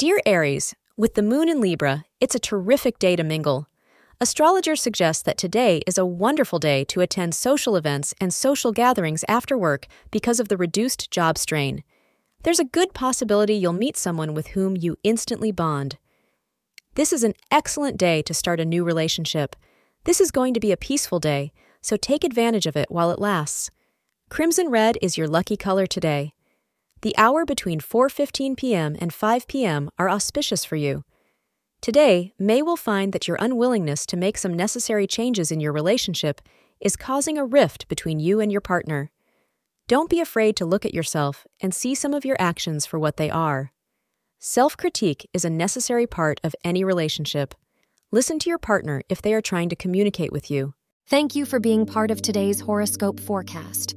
Dear Aries, with the moon in Libra, it's a terrific day to mingle. Astrologers suggest that today is a wonderful day to attend social events and social gatherings after work because of the reduced job strain. There's a good possibility you'll meet someone with whom you instantly bond. This is an excellent day to start a new relationship. This is going to be a peaceful day, so take advantage of it while it lasts. Crimson red is your lucky color today. The hour between 4:15 p.m. and 5 p.m. are auspicious for you. Today, May will find that your unwillingness to make some necessary changes in your relationship is causing a rift between you and your partner. Don't be afraid to look at yourself and see some of your actions for what they are. Self critique is a necessary part of any relationship. Listen to your partner if they are trying to communicate with you. Thank you for being part of today's horoscope forecast.